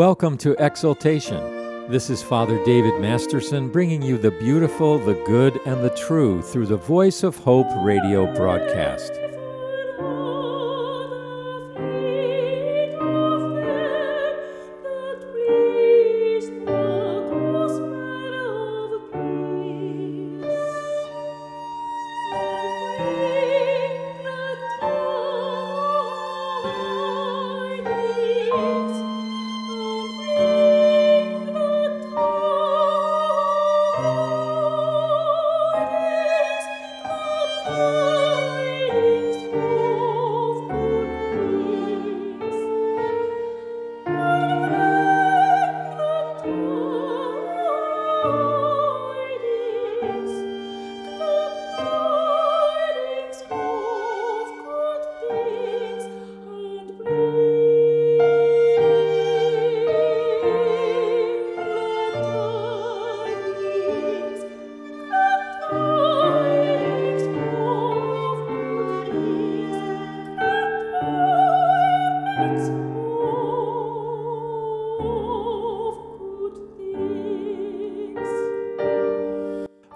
Welcome to Exaltation. This is Father David Masterson bringing you the beautiful, the good, and the true through the Voice of Hope radio broadcast.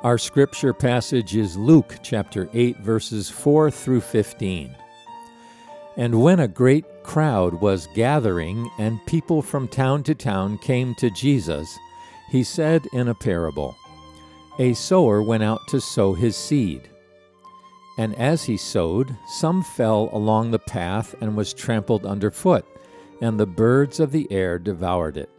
Our scripture passage is Luke chapter 8, verses 4 through 15. And when a great crowd was gathering, and people from town to town came to Jesus, he said in a parable A sower went out to sow his seed. And as he sowed, some fell along the path and was trampled underfoot, and the birds of the air devoured it.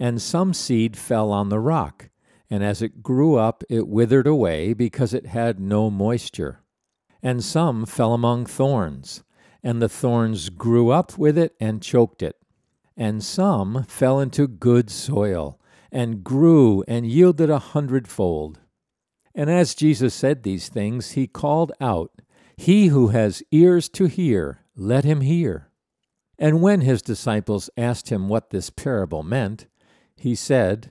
And some seed fell on the rock and as it grew up, it withered away because it had no moisture. And some fell among thorns, and the thorns grew up with it and choked it. And some fell into good soil, and grew and yielded a hundredfold. And as Jesus said these things, he called out, He who has ears to hear, let him hear. And when his disciples asked him what this parable meant, he said,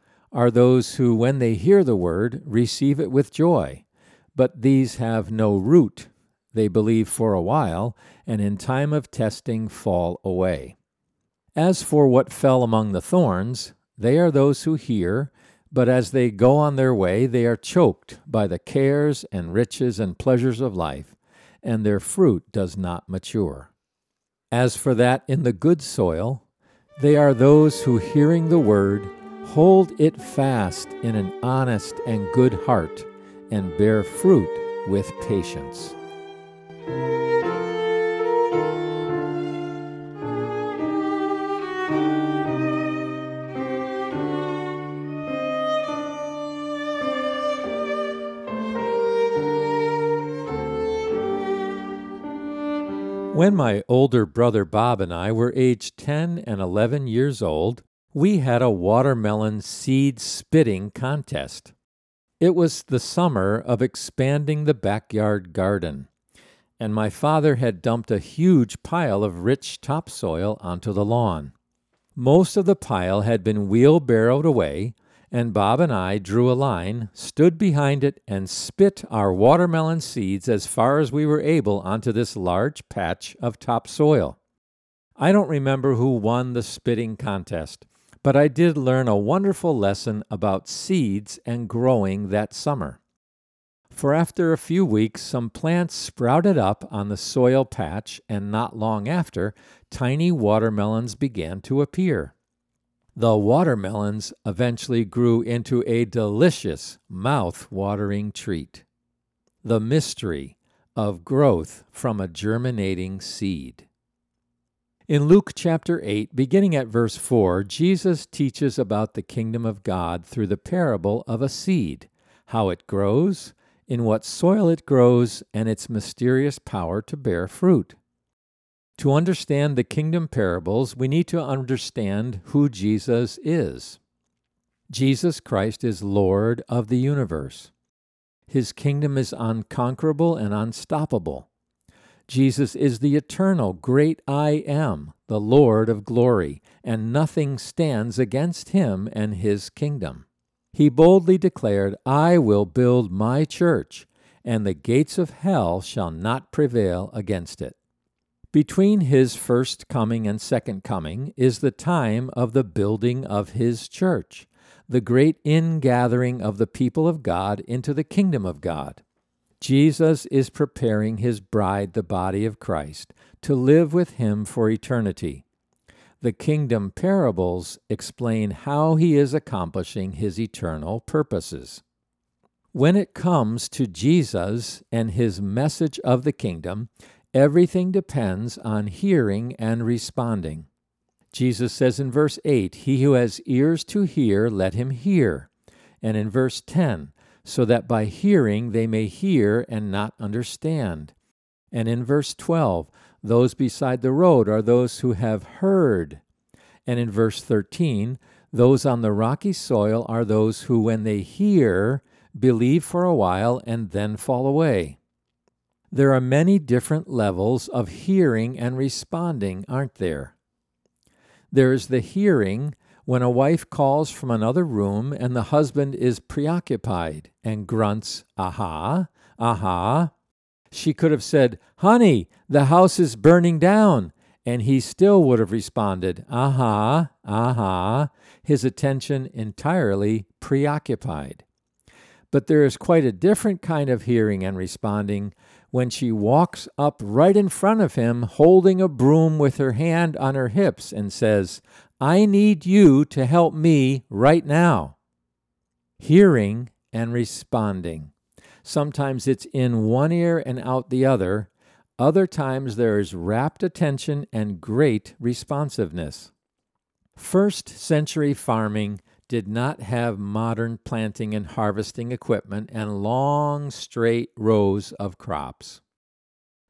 are those who, when they hear the word, receive it with joy. But these have no root. They believe for a while, and in time of testing fall away. As for what fell among the thorns, they are those who hear, but as they go on their way, they are choked by the cares and riches and pleasures of life, and their fruit does not mature. As for that in the good soil, they are those who, hearing the word, Hold it fast in an honest and good heart, and bear fruit with patience. When my older brother Bob and I were aged 10 and 11 years old, we had a watermelon seed spitting contest. It was the summer of expanding the backyard garden, and my father had dumped a huge pile of rich topsoil onto the lawn. Most of the pile had been wheelbarrowed away, and Bob and I drew a line, stood behind it, and spit our watermelon seeds as far as we were able onto this large patch of topsoil. I don't remember who won the spitting contest, but I did learn a wonderful lesson about seeds and growing that summer. For after a few weeks, some plants sprouted up on the soil patch, and not long after, tiny watermelons began to appear. The watermelons eventually grew into a delicious, mouth watering treat. The mystery of growth from a germinating seed. In Luke chapter 8, beginning at verse 4, Jesus teaches about the kingdom of God through the parable of a seed, how it grows, in what soil it grows, and its mysterious power to bear fruit. To understand the kingdom parables, we need to understand who Jesus is. Jesus Christ is Lord of the universe. His kingdom is unconquerable and unstoppable. Jesus is the eternal great I am, the Lord of glory, and nothing stands against him and his kingdom. He boldly declared, I will build my church, and the gates of hell shall not prevail against it. Between his first coming and second coming is the time of the building of his church, the great ingathering of the people of God into the kingdom of God. Jesus is preparing his bride, the body of Christ, to live with him for eternity. The kingdom parables explain how he is accomplishing his eternal purposes. When it comes to Jesus and his message of the kingdom, everything depends on hearing and responding. Jesus says in verse 8, He who has ears to hear, let him hear. And in verse 10, so that by hearing they may hear and not understand. And in verse 12, those beside the road are those who have heard. And in verse 13, those on the rocky soil are those who, when they hear, believe for a while and then fall away. There are many different levels of hearing and responding, aren't there? There is the hearing when a wife calls from another room and the husband is preoccupied and grunts, aha, aha. She could have said, Honey, the house is burning down. And he still would have responded, aha, aha, his attention entirely preoccupied. But there is quite a different kind of hearing and responding when she walks up right in front of him, holding a broom with her hand on her hips, and says, I need you to help me right now. Hearing and responding. Sometimes it's in one ear and out the other. Other times there is rapt attention and great responsiveness. First century farming did not have modern planting and harvesting equipment and long, straight rows of crops.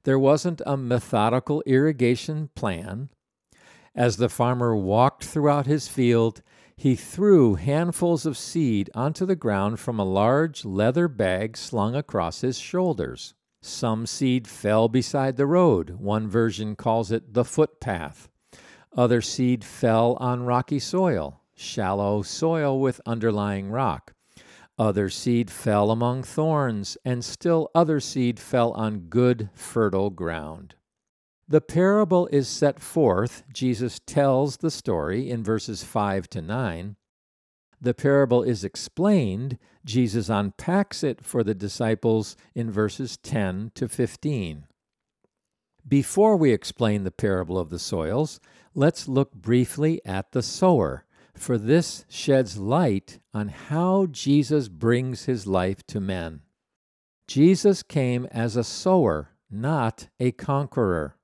There wasn't a methodical irrigation plan. As the farmer walked throughout his field, he threw handfuls of seed onto the ground from a large leather bag slung across his shoulders. Some seed fell beside the road. One version calls it the footpath. Other seed fell on rocky soil, shallow soil with underlying rock. Other seed fell among thorns, and still other seed fell on good, fertile ground. The parable is set forth, Jesus tells the story in verses 5 to 9. The parable is explained, Jesus unpacks it for the disciples in verses 10 to 15. Before we explain the parable of the soils, let's look briefly at the sower, for this sheds light on how Jesus brings his life to men. Jesus came as a sower, not a conqueror.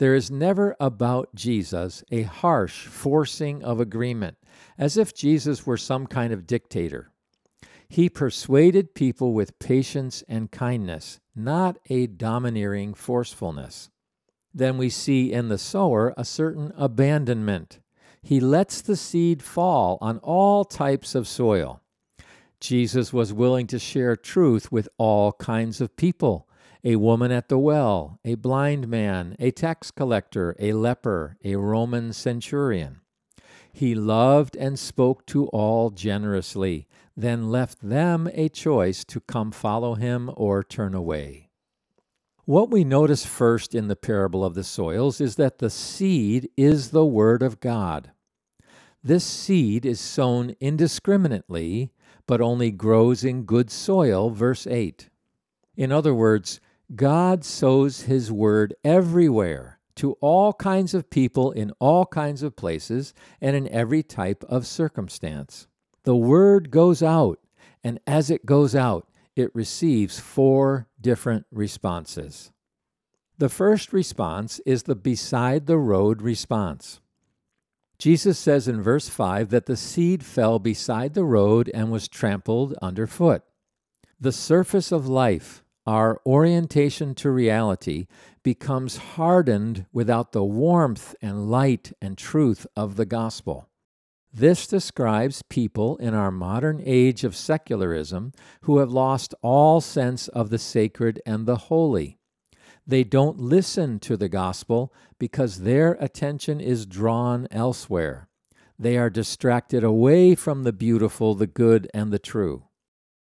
There is never about Jesus a harsh forcing of agreement, as if Jesus were some kind of dictator. He persuaded people with patience and kindness, not a domineering forcefulness. Then we see in the sower a certain abandonment. He lets the seed fall on all types of soil. Jesus was willing to share truth with all kinds of people a woman at the well, a blind man, a tax collector, a leper, a Roman centurion. He loved and spoke to all generously, then left them a choice to come follow him or turn away. What we notice first in the parable of the soils is that the seed is the Word of God. This seed is sown indiscriminately, but only grows in good soil, verse 8. In other words, God sows His word everywhere to all kinds of people in all kinds of places and in every type of circumstance. The word goes out, and as it goes out, it receives four different responses. The first response is the beside the road response. Jesus says in verse 5 that the seed fell beside the road and was trampled underfoot. The surface of life, our orientation to reality becomes hardened without the warmth and light and truth of the gospel. This describes people in our modern age of secularism who have lost all sense of the sacred and the holy. They don't listen to the gospel because their attention is drawn elsewhere. They are distracted away from the beautiful, the good, and the true.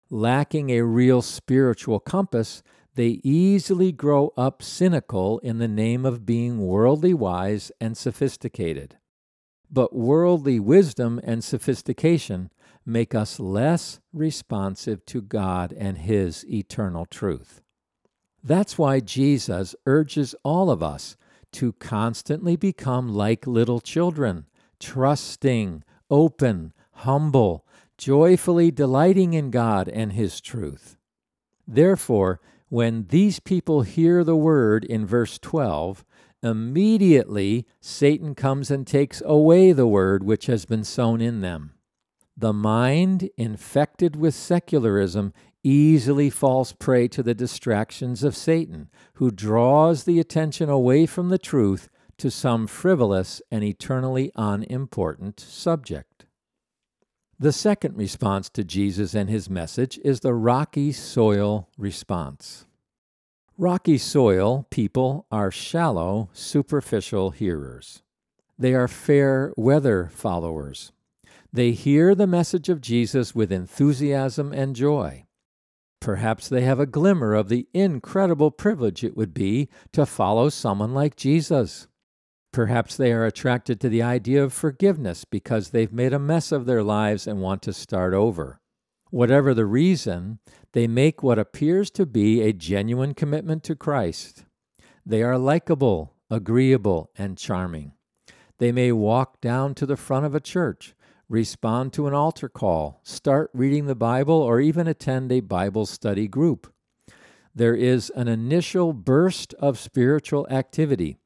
Lacking a real spiritual compass, they easily grow up cynical in the name of being worldly wise and sophisticated. But worldly wisdom and sophistication make us less responsive to God and His eternal truth. That's why Jesus urges all of us to constantly become like little children, trusting, open, humble, joyfully delighting in God and His truth. Therefore, when these people hear the word in verse 12, immediately Satan comes and takes away the word which has been sown in them. The mind, infected with secularism, easily falls prey to the distractions of Satan, who draws the attention away from the truth to some frivolous and eternally unimportant subject. The second response to Jesus and his message is the rocky soil response. Rocky soil people are shallow, superficial hearers. They are fair weather followers. They hear the message of Jesus with enthusiasm and joy. Perhaps they have a glimmer of the incredible privilege it would be to follow someone like Jesus. Perhaps they are attracted to the idea of forgiveness because they've made a mess of their lives and want to start over. Whatever the reason, they make what appears to be a genuine commitment to Christ. They are likable, agreeable, and charming. They may walk down to the front of a church, respond to an altar call, start reading the Bible, or even attend a Bible study group. There is an initial burst of spiritual activity,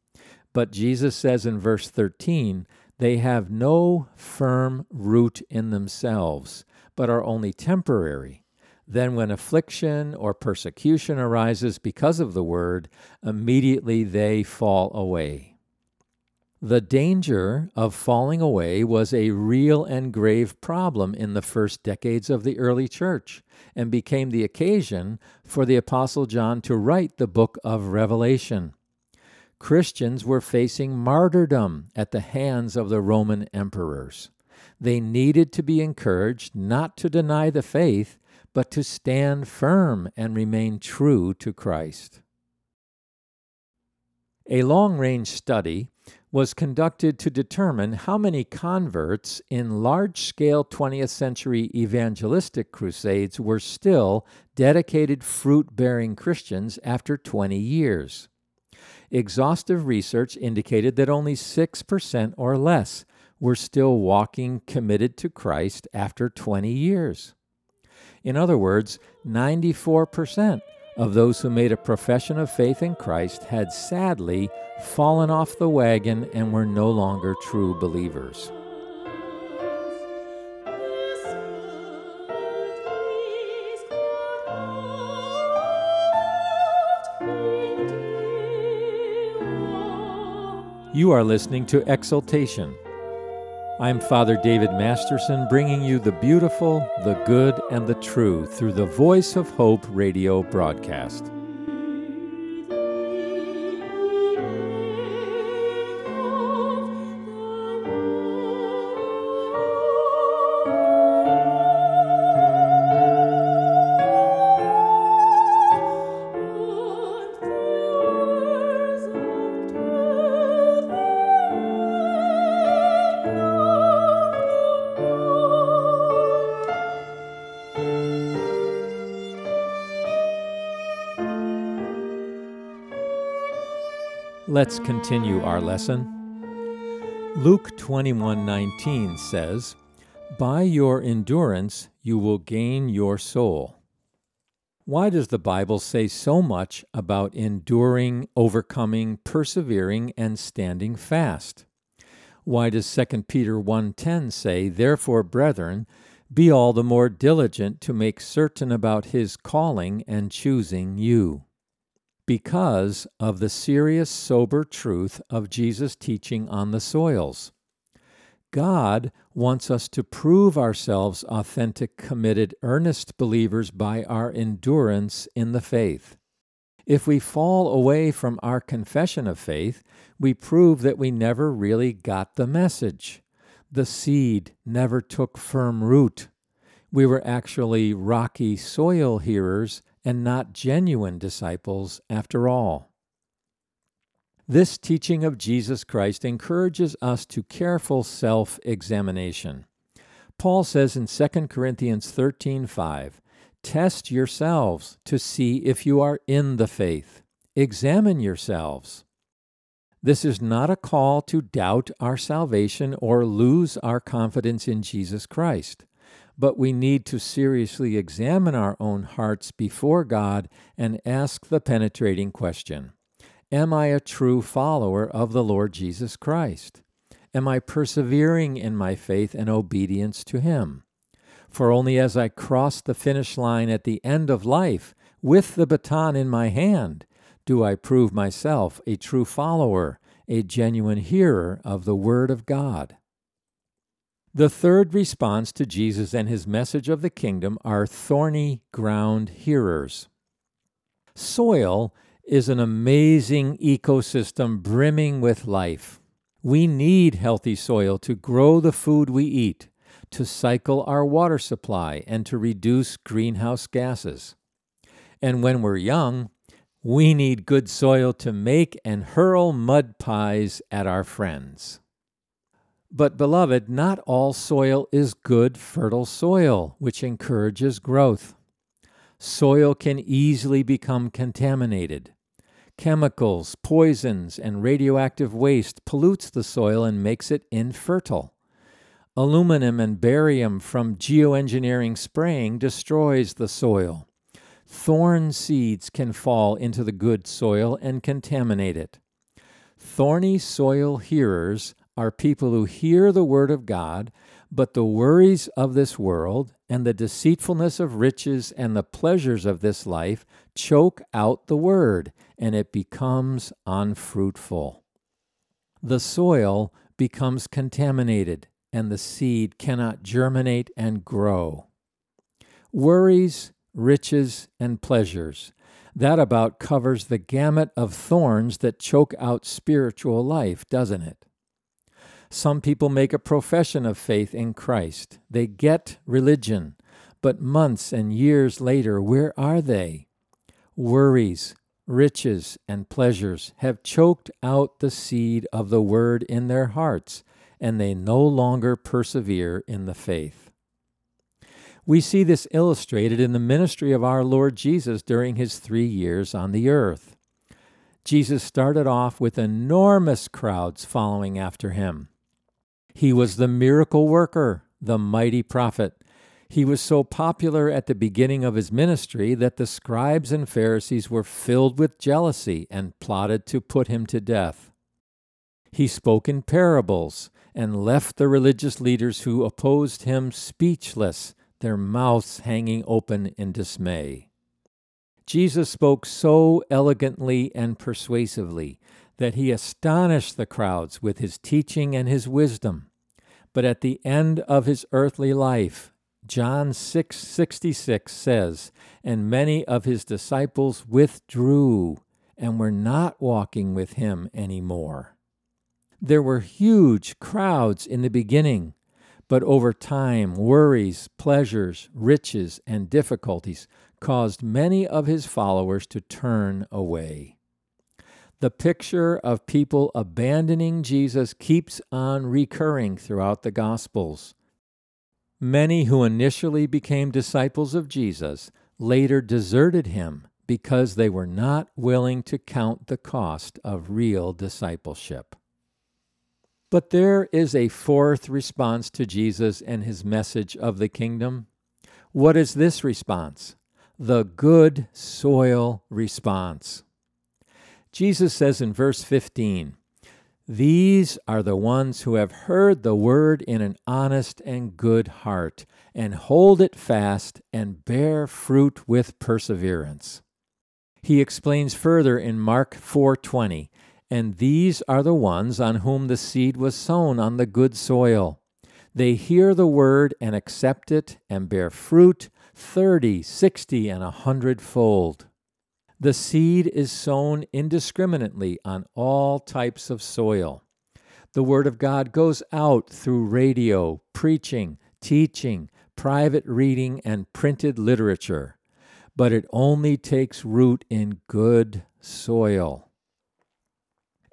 but Jesus says in verse 13, they have no firm root in themselves but are only temporary. Then, when affliction or persecution arises because of the word, immediately they fall away. The danger of falling away was a real and grave problem in the first decades of the early church and became the occasion for the Apostle John to write the book of Revelation. Christians were facing martyrdom at the hands of the Roman emperors. They needed to be encouraged not to deny the faith, but to stand firm and remain true to Christ. A long range study was conducted to determine how many converts in large scale 20th century evangelistic crusades were still dedicated fruit bearing Christians after 20 years. Exhaustive research indicated that only 6% or less were still walking committed to Christ after 20 years. In other words, 94% of those who made a profession of faith in Christ had sadly fallen off the wagon and were no longer true believers. You are listening to Exaltation I'm Father David Masterson, bringing you the beautiful, the good, and the true through the Voice of Hope radio broadcast. Let's continue our lesson. Luke 21:19 says, "By your endurance you will gain your soul." Why does the Bible say so much about enduring, overcoming, persevering, and standing fast? Why does 2 Peter 1:10 say, "Therefore, brethren, be all the more diligent to make certain about his calling and choosing you. Because of the serious, sober truth of Jesus' teaching on the soils. God wants us to prove ourselves authentic, committed, earnest believers by our endurance in the faith. If we fall away from our confession of faith, we prove that we never really got the message the seed never took firm root. We were actually rocky soil hearers and not genuine disciples after all. This teaching of Jesus Christ encourages us to careful self examination. Paul says in 2 Corinthians 13:5, "Test yourselves to see if you are in the faith. Examine yourselves." This is not a call to doubt our salvation or lose our confidence in Jesus Christ, but we need to seriously examine our own hearts before God and ask the penetrating question Am I a true follower of the Lord Jesus Christ? Am I persevering in my faith and obedience to Him? For only as I cross the finish line at the end of life with the baton in my hand do I prove myself a true follower, a genuine hearer of the Word of God. The third response to Jesus and his message of the kingdom are thorny ground hearers. Soil is an amazing ecosystem brimming with life. We need healthy soil to grow the food we eat, to cycle our water supply, and to reduce greenhouse gases. And when we're young, we need good soil to make and hurl mud pies at our friends. But, beloved, not all soil is good, fertile soil, which encourages growth. Soil can easily become contaminated. Chemicals, poisons, and radioactive waste pollutes the soil and makes it infertile. Aluminum and barium from geoengineering spraying destroys the soil. Thorn seeds can fall into the good soil and contaminate it. Thorny soil hearers are people who hear the word of God, but the worries of this world and the deceitfulness of riches and the pleasures of this life choke out the word, and it becomes unfruitful. The soil becomes contaminated, and the seed cannot germinate and grow. Worries riches, and pleasures. That about covers the gamut of thorns that choke out spiritual life, doesn't it? Some people make a profession of faith in Christ. They get religion, but months and years later, where are they? Worries, riches, and pleasures have choked out the seed of the word in their hearts, and they no longer persevere in the faith. We see this illustrated in the ministry of our Lord Jesus during his three years on the earth. Jesus started off with enormous crowds following after him. He was the miracle worker, the mighty prophet. He was so popular at the beginning of his ministry that the scribes and Pharisees were filled with jealousy and plotted to put him to death. He spoke in parables and left the religious leaders who opposed him speechless their mouths hanging open in dismay. Jesus spoke so elegantly and persuasively that he astonished the crowds with his teaching and his wisdom. But at the end of his earthly life, John 6:66 says, "And many of his disciples withdrew and were not walking with him anymore." There were huge crowds in the beginning, but over time, worries, pleasures, riches, and difficulties caused many of his followers to turn away. The picture of people abandoning Jesus keeps on recurring throughout the Gospels. Many who initially became disciples of Jesus later deserted him because they were not willing to count the cost of real discipleship. But there is a fourth response to Jesus and his message of the kingdom. What is this response? The good soil response. Jesus says in verse 15, These are the ones who have heard the word in an honest and good heart, and hold it fast and bear fruit with perseverance. He explains further in Mark 4:20, and these are the ones on whom the seed was sown on the good soil. They hear the word and accept it and bear fruit thirty, sixty, and a hundredfold. The seed is sown indiscriminately on all types of soil. The Word of God goes out through radio, preaching, teaching, private reading, and printed literature, but it only takes root in good soil.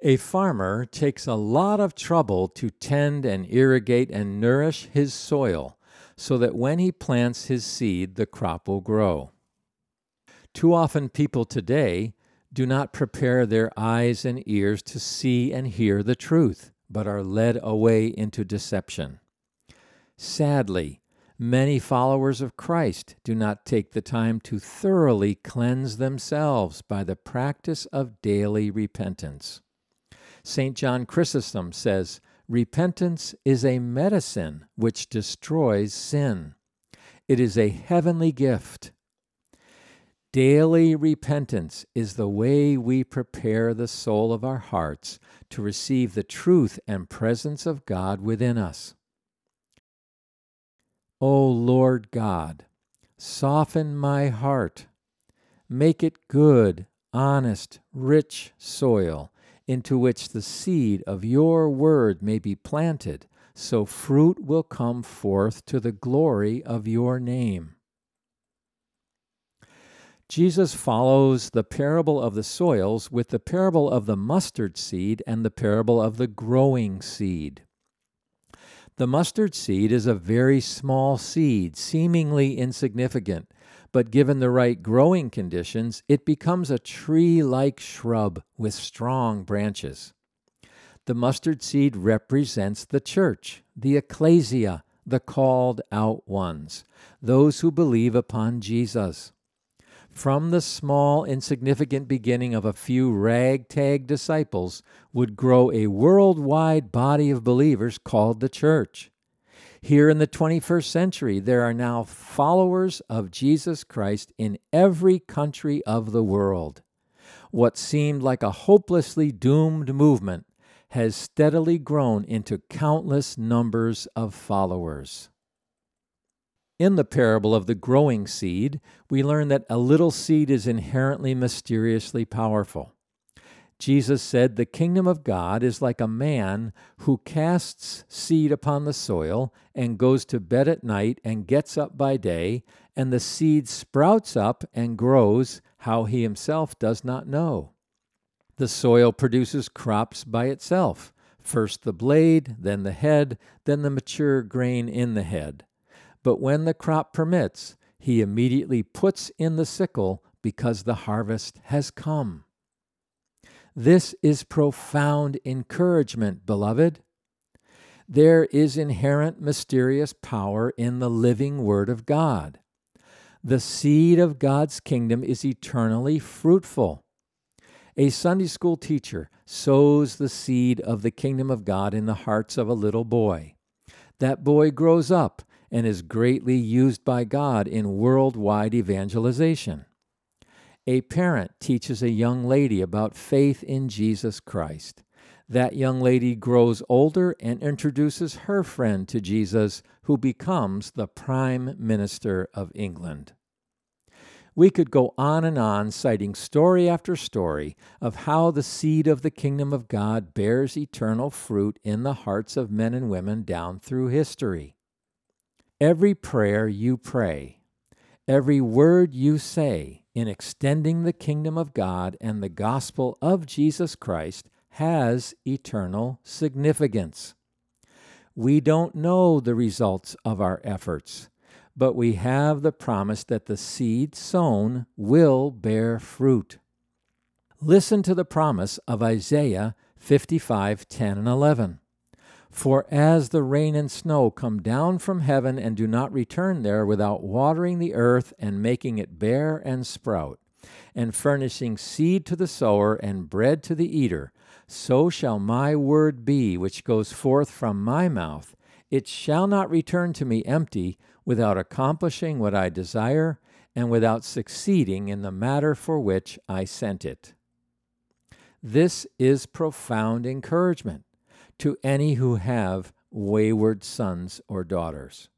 A farmer takes a lot of trouble to tend and irrigate and nourish his soil so that when he plants his seed, the crop will grow. Too often, people today do not prepare their eyes and ears to see and hear the truth, but are led away into deception. Sadly, many followers of Christ do not take the time to thoroughly cleanse themselves by the practice of daily repentance. St. John Chrysostom says, Repentance is a medicine which destroys sin. It is a heavenly gift Daily repentance is the way we prepare the soul of our hearts to receive the truth and presence of God within us. O Lord God, soften my heart. Make it good, honest, rich soil into which the seed of your word may be planted, so fruit will come forth to the glory of your name. Jesus follows the parable of the soils with the parable of the mustard seed and the parable of the growing seed. The mustard seed is a very small seed, seemingly insignificant, but given the right growing conditions, it becomes a tree like shrub with strong branches. The mustard seed represents the church, the ecclesia, the called out ones, those who believe upon Jesus. From the small, insignificant beginning of a few ragtag disciples would grow a worldwide body of believers called the church. Here in the 21st century, there are now followers of Jesus Christ in every country of the world. What seemed like a hopelessly doomed movement has steadily grown into countless numbers of followers. In the parable of the growing seed, we learn that a little seed is inherently mysteriously powerful. Jesus said, The kingdom of God is like a man who casts seed upon the soil and goes to bed at night and gets up by day, and the seed sprouts up and grows how he himself does not know. The soil produces crops by itself first the blade, then the head, then the mature grain in the head but when the crop permits, he immediately puts in the sickle because the harvest has come. This is profound encouragement, beloved. There is inherent mysterious power in the living Word of God. The seed of God's kingdom is eternally fruitful. A Sunday school teacher sows the seed of the kingdom of God in the hearts of a little boy. That boy grows up and is greatly used by God in worldwide evangelization. A parent teaches a young lady about faith in Jesus Christ. That young lady grows older and introduces her friend to Jesus, who becomes the Prime Minister of England. We could go on and on, citing story after story of how the seed of the kingdom of God bears eternal fruit in the hearts of men and women down through history. Every prayer you pray, every word you say in extending the kingdom of God and the gospel of Jesus Christ has eternal significance. We don't know the results of our efforts, but we have the promise that the seed sown will bear fruit. Listen to the promise of Isaiah 55 10 and 11. For as the rain and snow come down from heaven and do not return there without watering the earth and making it bear and sprout, and furnishing seed to the sower and bread to the eater, so shall my word be which goes forth from my mouth. It shall not return to me empty, without accomplishing what I desire, and without succeeding in the matter for which I sent it. This is profound encouragement to any who have wayward sons or daughters.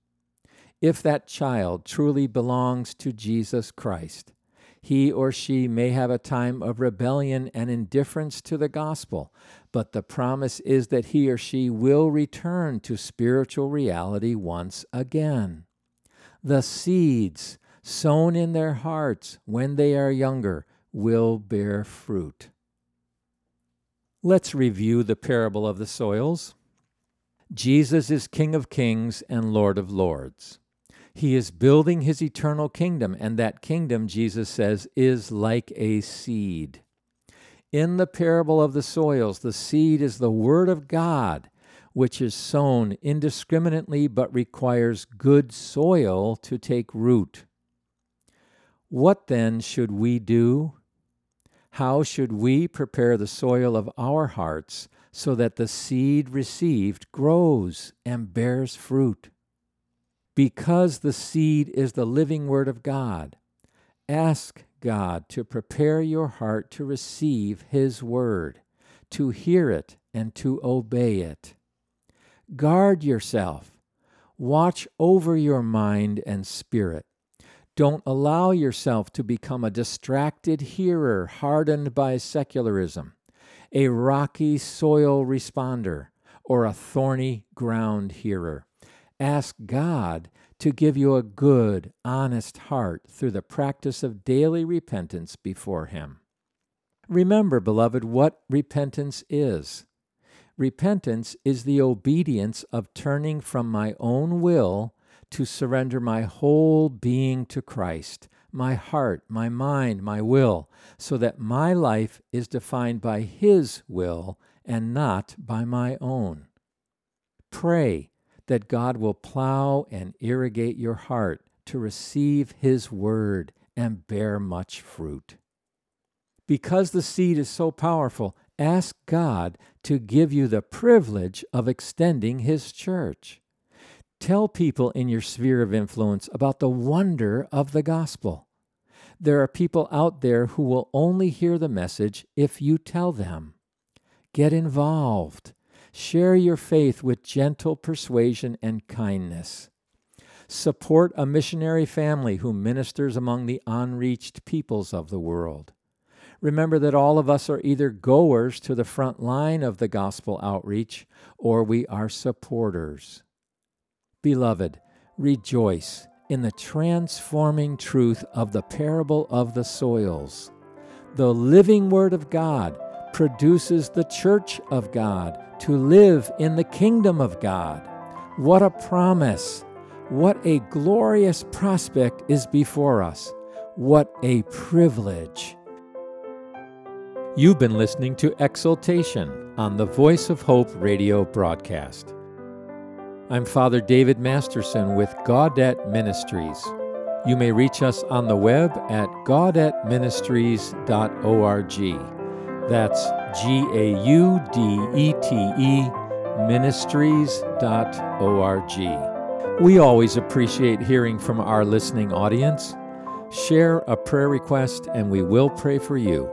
If that child truly belongs to Jesus Christ, he or she may have a time of rebellion and indifference to the gospel, but the promise is that he or she will return to spiritual reality once again. The seeds sown in their hearts when they are younger will bear fruit. Let's review the parable of the soils. Jesus is King of kings and Lord of lords. He is building his eternal kingdom, and that kingdom, Jesus says, is like a seed. In the parable of the soils, the seed is the Word of God, which is sown indiscriminately but requires good soil to take root. What then should we do? How should we prepare the soil of our hearts so that the seed received grows and bears fruit? Because the seed is the living Word of God, ask God to prepare your heart to receive His Word, to hear it, and to obey it. Guard yourself. Watch over your mind and spirit. Don't allow yourself to become a distracted hearer hardened by secularism, a rocky soil responder, or a thorny ground hearer. Ask God to give you a good, honest heart through the practice of daily repentance before Him. Remember, beloved, what repentance is. Repentance is the obedience of turning from my own will to surrender my whole being to Christ, my heart, my mind, my will, so that my life is defined by His will and not by my own. Pray that God will plow and irrigate your heart to receive His word and bear much fruit. Because the seed is so powerful, ask God to give you the privilege of extending His church. Tell people in your sphere of influence about the wonder of the gospel. There are people out there who will only hear the message if you tell them. Get involved. Share your faith with gentle persuasion and kindness. Support a missionary family who ministers among the unreached peoples of the world. Remember that all of us are either goers to the front line of the gospel outreach or we are supporters. Beloved, rejoice in the transforming truth of the parable of the soils. The living Word of God produces the church of God to live in the kingdom of God. What a promise! What a glorious prospect is before us! What a privilege! You've been listening to Exaltation on the Voice of Hope radio broadcast. I'm Father David Masterson with Gaudete Ministries. You may reach us on the web at gaudeteministries.org. That's G A U D E T E ministries.org. We always appreciate hearing from our listening audience. Share a prayer request and we will pray for you.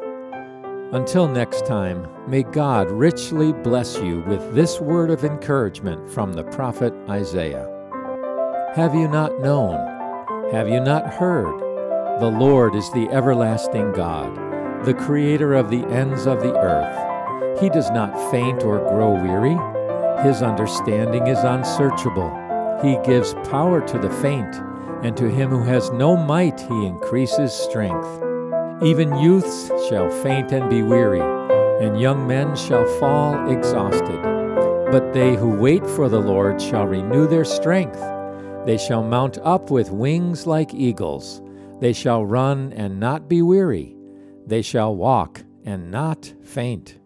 Until next time, may God richly bless you with this word of encouragement from the prophet Isaiah. Have you not known? Have you not heard? The Lord is the everlasting God the creator of the ends of the earth. He does not faint or grow weary. His understanding is unsearchable. He gives power to the faint, and to him who has no might he increases strength. Even youths shall faint and be weary, and young men shall fall exhausted. But they who wait for the Lord shall renew their strength. They shall mount up with wings like eagles. They shall run and not be weary they shall walk and not faint.